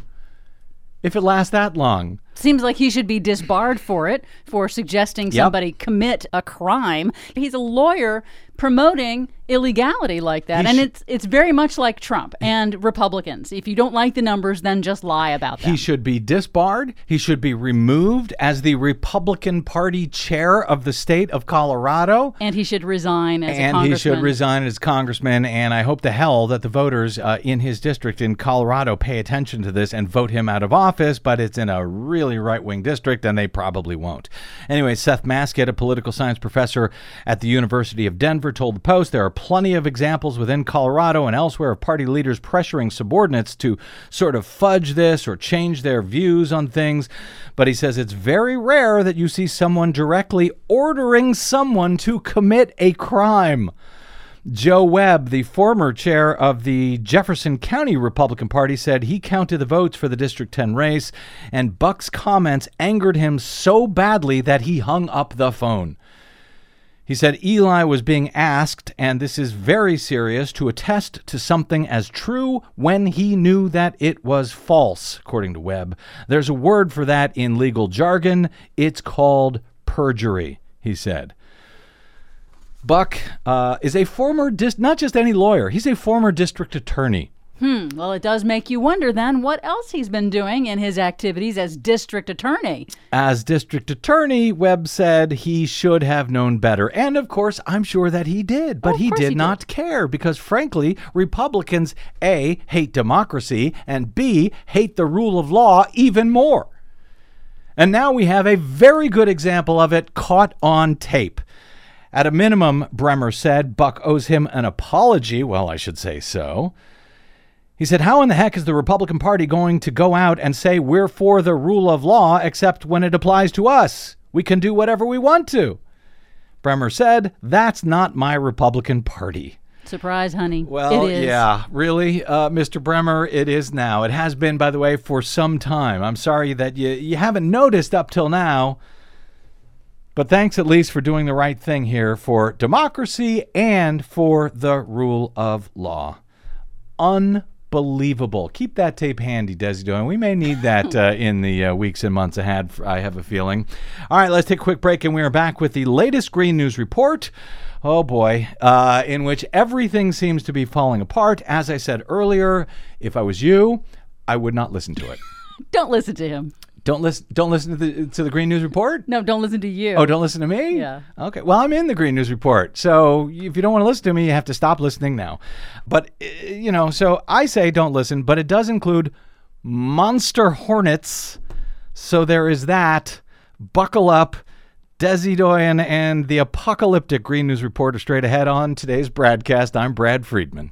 If it lasts that long. Seems like he should be disbarred for it, for suggesting somebody commit a crime. He's a lawyer promoting illegality like that. He and sh- it's it's very much like Trump and Republicans. If you don't like the numbers, then just lie about them. He should be disbarred. He should be removed as the Republican Party chair of the state of Colorado. and he should resign as a and he should resign as congressman. And I hope to hell that the voters uh, in his district in Colorado pay attention to this and vote him out of office. But it's in a really right wing district, and they probably won't. Anyway, Seth Masket, a political science professor at the University of Denver, told the Post there are plenty of examples within Colorado and elsewhere of party leaders pressuring subordinates to sort of fudge this or change their views on things. But he says it's very rare that you see someone directly ordering someone to commit a crime. Joe Webb, the former chair of the Jefferson County Republican Party, said he counted the votes for the District 10 race, and Buck's comments angered him so badly that he hung up the phone. He said Eli was being asked, and this is very serious, to attest to something as true when he knew that it was false, according to Webb. There's a word for that in legal jargon. It's called perjury, he said. Buck uh, is a former, dis- not just any lawyer, he's a former district attorney. Hmm. Well, it does make you wonder then what else he's been doing in his activities as district attorney. As district attorney, Webb said he should have known better. And of course, I'm sure that he did, but Oh, he did he not care because, frankly, Republicans A, hate democracy, and B, hate the rule of law even more. And now we have a very good example of it caught on tape. At a minimum, Bremer said Buck owes him an apology. Well, I should say so. He said, How in the heck is the Republican Party going to go out and say we're for the rule of law except when it applies to us? We can do whatever we want to. Bremer said, That's not my Republican Party. Surprise, honey. Well, it is. yeah, really, uh, Mr. Bremer, it is now. It has been, by the way, for some time. I'm sorry that you, you haven't noticed up till now, but thanks at least for doing the right thing here for democracy and for the rule of law. Unbelievable. Keep that tape handy, Desido, and we may need that uh, in the uh, weeks and months ahead, I have a feeling. All right, let's take a quick break, and we are back with the latest Green News Report. Oh boy, uh, in which everything seems to be falling apart. As I said earlier, if I was you, I would not listen to it. Don't listen to him. Don't listen. Don't listen to the to the Green News Report. No, don't listen to you. Oh, don't listen to me? Yeah. Okay. Well, I'm in the Green News Report. So if you don't want to listen to me, you have to stop listening now. But, uh, you know, so I say don't listen, but it does include monster hornets. So there is that. Buckle up. Desi Doyen and the apocalyptic Green News Report are straight ahead on today's BradCast. I'm Brad Friedman.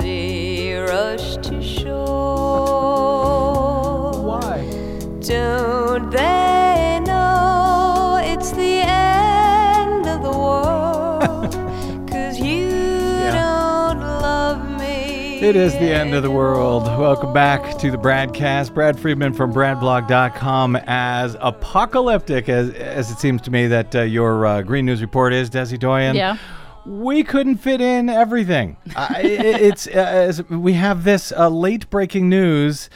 Don't they know it's the end of the world? Cause you don't love me. It is the end of the world. Welcome back to the BradCast. Brad Friedman from BradBlog.com. As apocalyptic as, as it seems to me that uh, your uh, Green News Report is, Desi Doyen. Yeah. We couldn't fit in everything. uh, it, it's uh, as we have this uh, late breaking news,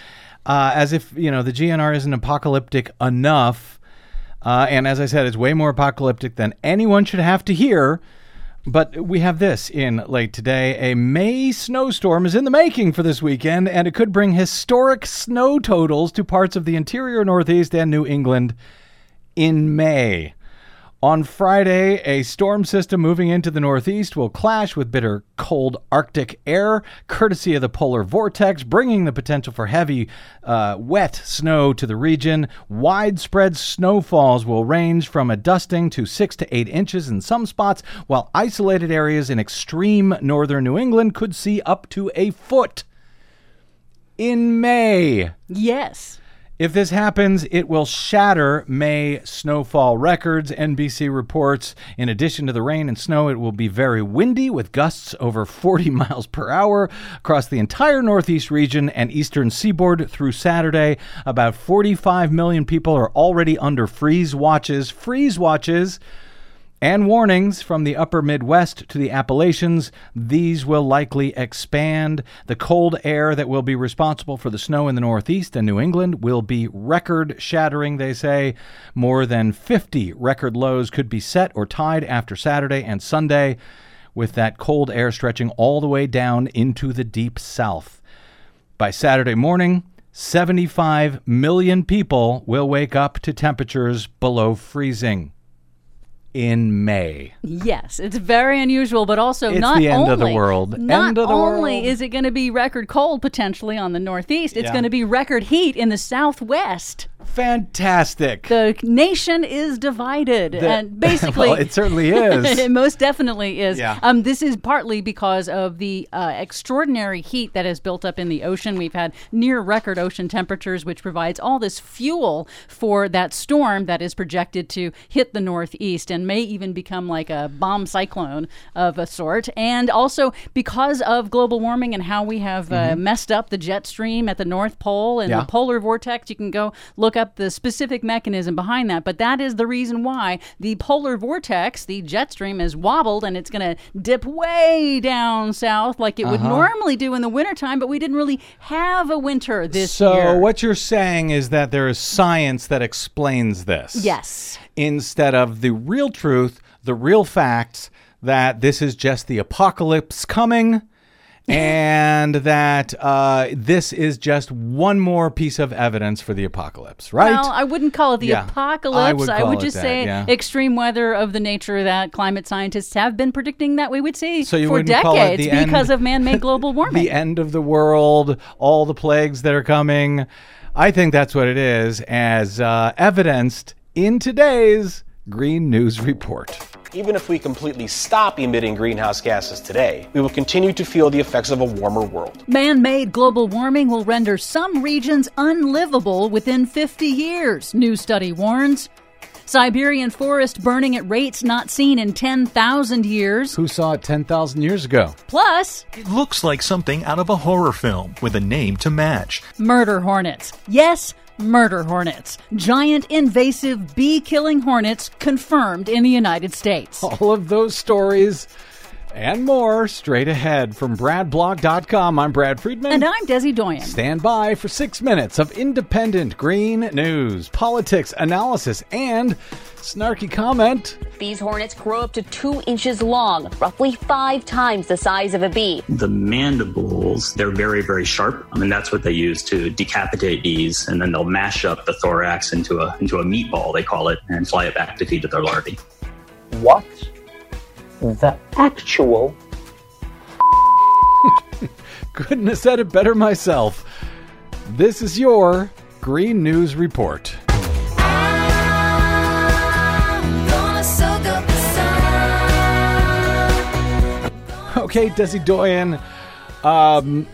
uh, as if you know the GNR isn't apocalyptic enough. Uh, and as I said, it's way more apocalyptic than anyone should have to hear. But we have this in late today. A May snowstorm is in the making for this weekend, and it could bring historic snow totals to parts of the interior Northeast and New England in May. On Friday, a storm system moving into the Northeast will clash with bitter cold Arctic air, courtesy of the polar vortex, bringing the potential for heavy, uh, wet snow to the region. Widespread snowfalls will range from a dusting to six to eight inches in some spots, while isolated areas in extreme northern New England could see up to a foot. In May. Yes. If this happens, it will shatter May snowfall records. NBC reports in addition to the rain and snow, it will be very windy with gusts over 40 miles per hour across the entire Northeast region and eastern seaboard through Saturday. About 45 million people are already under freeze watches. Freeze watches and warnings from the upper Midwest to the Appalachians. These will likely expand. The cold air that will be responsible for the snow in the Northeast and New England will be record shattering, they say. More than 50 record lows could be set or tied after Saturday and Sunday, with that cold air stretching all the way down into the deep south. By Saturday morning, 75 million people will wake up to temperatures below freezing in May. Yes, it's very unusual, but also It's not the end only, of the world. Not End of the only world. is it going to be record cold potentially on the Northeast, it's Yeah. going to be record heat in the Southwest. Fantastic. The nation is divided, The- and basically, well, it certainly is. it most definitely is. Yeah. Um, this is partly because of the uh, extraordinary heat that has built up in the ocean. We've had near record ocean temperatures, which provides all this fuel for that storm that is projected to hit the Northeast. And may even become like a bomb cyclone of a sort. And also because of global warming and how we have uh, messed up the jet stream at the North Pole and Yeah. the polar vortex, you can go look up the specific mechanism behind that. But that is the reason why the polar vortex, the jet stream, is wobbled and it's going to dip way down south like it would Uh-huh. normally do in the wintertime. But we didn't really have a winter this so year. So, what you're saying is that there is science that explains this. Yes. Instead of the real truth, the real facts that this is just the apocalypse coming. And that uh, this is just one more piece of evidence for the apocalypse, right? Well, I wouldn't call it the Yeah, apocalypse. I would call it just that, say yeah. extreme weather of the nature that climate scientists have been predicting that we would see So for wouldn't call it decades the end- because of man-made global warming. the end of the world, all the plagues that are coming. I think that's what it is, as uh, evidenced in today's Green News Report. Even if we completely stop emitting greenhouse gases today, we will continue to feel the effects of a warmer world. Man made global warming will render some regions unlivable within 50 years, new study warns. Siberian forest burning at rates not seen in 10,000 years. Who saw it 10,000 years ago? Plus, It looks like something out of a horror film with a name to match. murder hornets. Yes, murder hornets. Giant invasive bee killing hornets confirmed in the United States. All of those stories and more straight ahead from BradBlog.com. I'm Brad Friedman. And I'm Desi Doyen. Stand by for six minutes of independent green news, politics, analysis, and snarky comment. These hornets grow up to two inches long, roughly five times the size of a bee. the mandibles they're very very sharp I mean that's what they use to decapitate bees and then they'll mash up the thorax into a into a meatball they call it and fly it back to feed to their larvae what the actual Couldn't have said it better myself. This is your Green News Report. Okay, Desi Doyen. Um,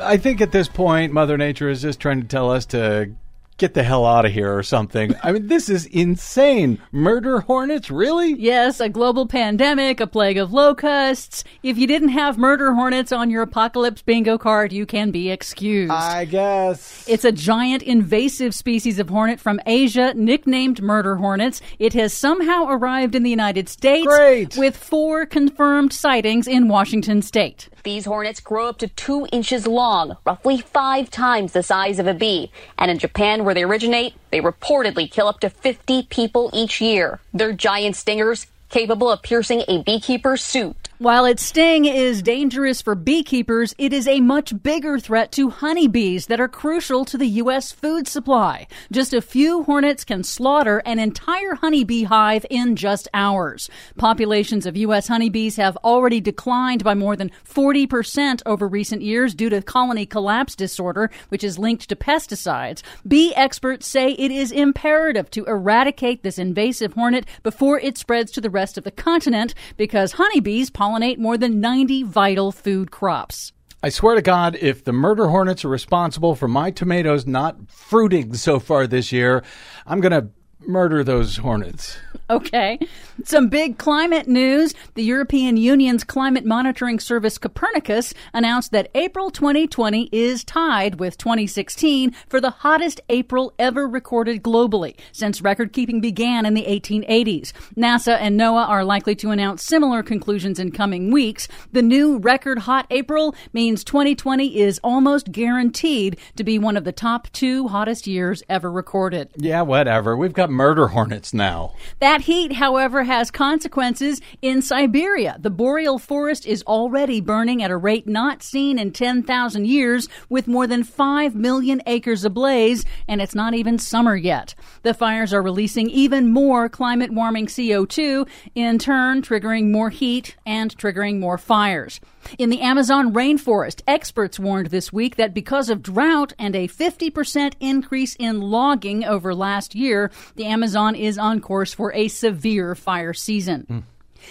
I think at this point, Mother Nature is just trying to tell us to get the hell out of here or something. I mean, this is insane. Murder hornets, really? Yes, a global pandemic, a plague of locusts. If you didn't have murder hornets on your apocalypse bingo card, you can be excused. I guess. It's a giant invasive species of hornet from Asia, nicknamed murder hornets. It has somehow arrived in the United States Great. with four confirmed sightings in Washington state. These hornets grow up to two inches long, roughly five times the size of a bee. And in Japan, where they originate, they reportedly kill up to 50 people each year. They're giant stingers capable of piercing a beekeeper's suit. While its sting is dangerous for beekeepers, it is a much bigger threat to honeybees that are crucial to the U.S. food supply. Just a few hornets can slaughter an entire honeybee hive in just hours. Populations of U.S. honeybees have already declined by more than 40% over recent years due to colony collapse disorder, which is linked to pesticides. Bee experts say it is imperative to eradicate this invasive hornet before it spreads to the rest of the continent because honeybees pollinate more than 90 vital food crops. I swear to God, if the murder hornets are responsible for my tomatoes not fruiting so far this year, I'm going to murder those hornets. Okay. Some big climate news. The European Union's climate monitoring service Copernicus announced that April 2020 is tied with 2016 for the hottest April ever recorded globally since record keeping began in the 1880s. NASA and NOAA are likely to announce similar conclusions in coming weeks. The new record hot April means 2020 is almost guaranteed to be one of the top two hottest years ever recorded. Yeah, whatever. We've got murder hornets now. That heat, however, has consequences in Siberia. The boreal forest is already burning at a rate not seen in 10,000 years, with more than 5 million acres ablaze, and it's not even summer yet. The fires are releasing even more climate warming CO2, in turn, triggering more heat and triggering more fires. In the Amazon rainforest, experts warned this week that because of drought and a 50% increase in logging over last year, the Amazon is on course for a severe fire season. Hmm.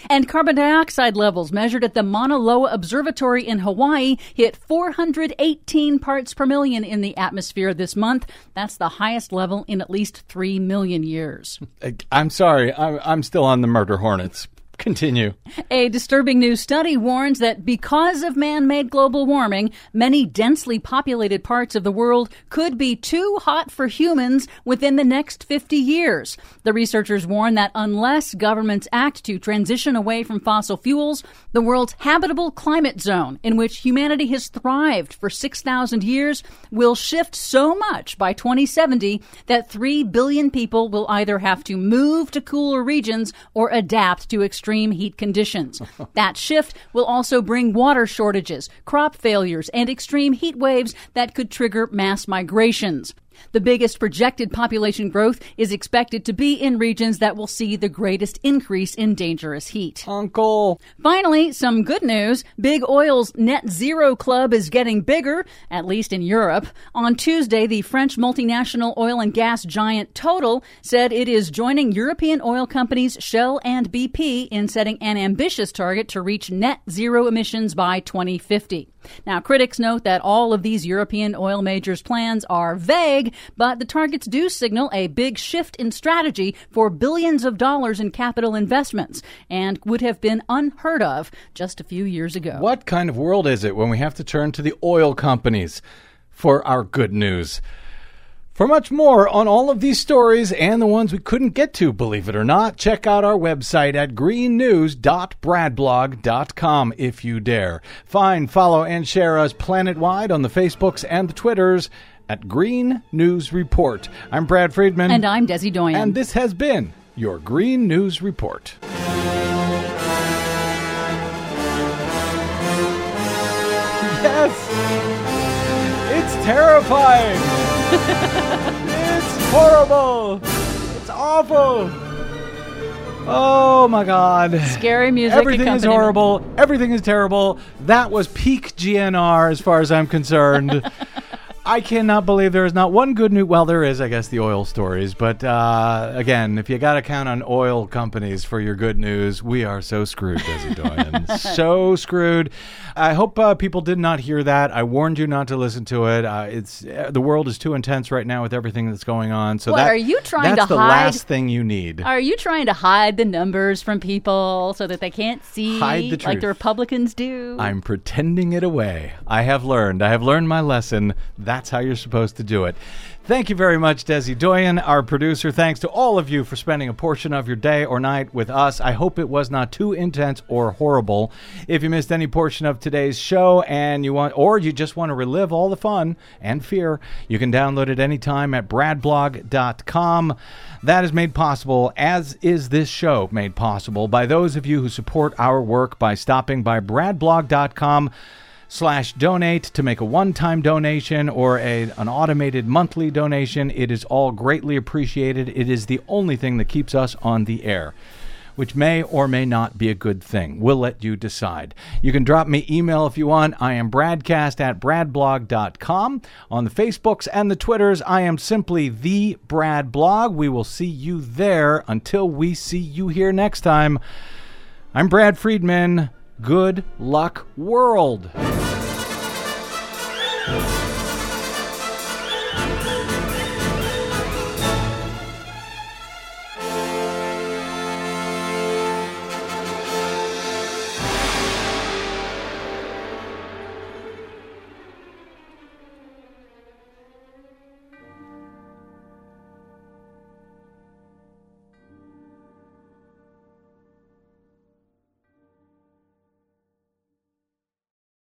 And carbon dioxide levels measured at the Mauna Loa Observatory in Hawaii hit 418 parts per million in the atmosphere this month. That's the highest level in at least 3 million years. I'm sorry, I'm, I'm still on the murder hornets. Continue. A disturbing new study warns that because of man made global warming, many densely populated parts of the world could be too hot for humans within the next 50 years. The researchers warn that unless governments act to transition away from fossil fuels, the world's habitable climate zone, in which humanity has thrived for 6,000 years, will shift so much by 2070 that 3 billion people will either have to move to cooler regions or adapt to extreme heat conditions. that shift will also bring water shortages, crop failures, and extreme heat waves that could trigger mass migrations. The biggest projected population growth is expected to be in regions that will see the greatest increase in dangerous heat. Uncle. Finally, some good news. Big Oil's Net Zero Club is getting bigger, at least in Europe. On Tuesday, the French multinational oil and gas giant Total said it is joining European oil companies Shell and BP in setting an ambitious target to reach net zero emissions by 2050. Now, critics note that all of these European oil majors' plans are vague, but the targets do signal a big shift in strategy for billions of dollars in capital investments and would have been unheard of just a few years ago. What kind of world is it when we have to turn to the oil companies for our good news? For much more on all of these stories and the ones we couldn't get to, believe it or not, check out our website at greennews.bradblog.com if you dare. Find, follow, and share us planet-wide on the Facebooks and the Twitters at Green News Report. I'm Brad Friedman. And I'm Desi Doyen. And this has been your Green News Report. Yes! It's terrifying! it's horrible! It's awful! Oh my god. Scary music. Everything is horrible. Everything is terrible. That was peak GNR as far as I'm concerned. I cannot believe there is not one good news. Well, there is, I guess, the oil stories. But uh, again, if you got to count on oil companies for your good news, we are so screwed, Desi Doyen. so screwed. I hope uh, people did not hear that. I warned you not to listen to it. Uh, it's uh, the world is too intense right now with everything that's going on. So What, that, are you trying that's to the hide- last thing you need. Are you trying to hide the numbers from people so that they can't see Hide the like the Republicans do? I'm pretending it away. I have learned. I have learned my lesson. That's how you're supposed to do it. Thank you very much, Desi Doyen, our producer. Thanks to all of you for spending a portion of your day or night with us. I hope it was not too intense or horrible. If you missed any portion of today's show and you want, or you just want to relive all the fun and fear, you can download it anytime at bradblog.com. That is made possible, as is this show made possible, by those of you who support our work by stopping by bradblog.com slash donate to make a one-time donation or a, an automated monthly donation. It is all greatly appreciated. It is the only thing that keeps us on the air. Which may or may not be a good thing. We'll let you decide. You can drop me email if you want. I am bradcast at bradblog.com. On the Facebooks and the Twitters, I am simply the Brad Blog. We will see you there until we see you here next time. I'm Brad Friedman. Good luck, world. Thank you.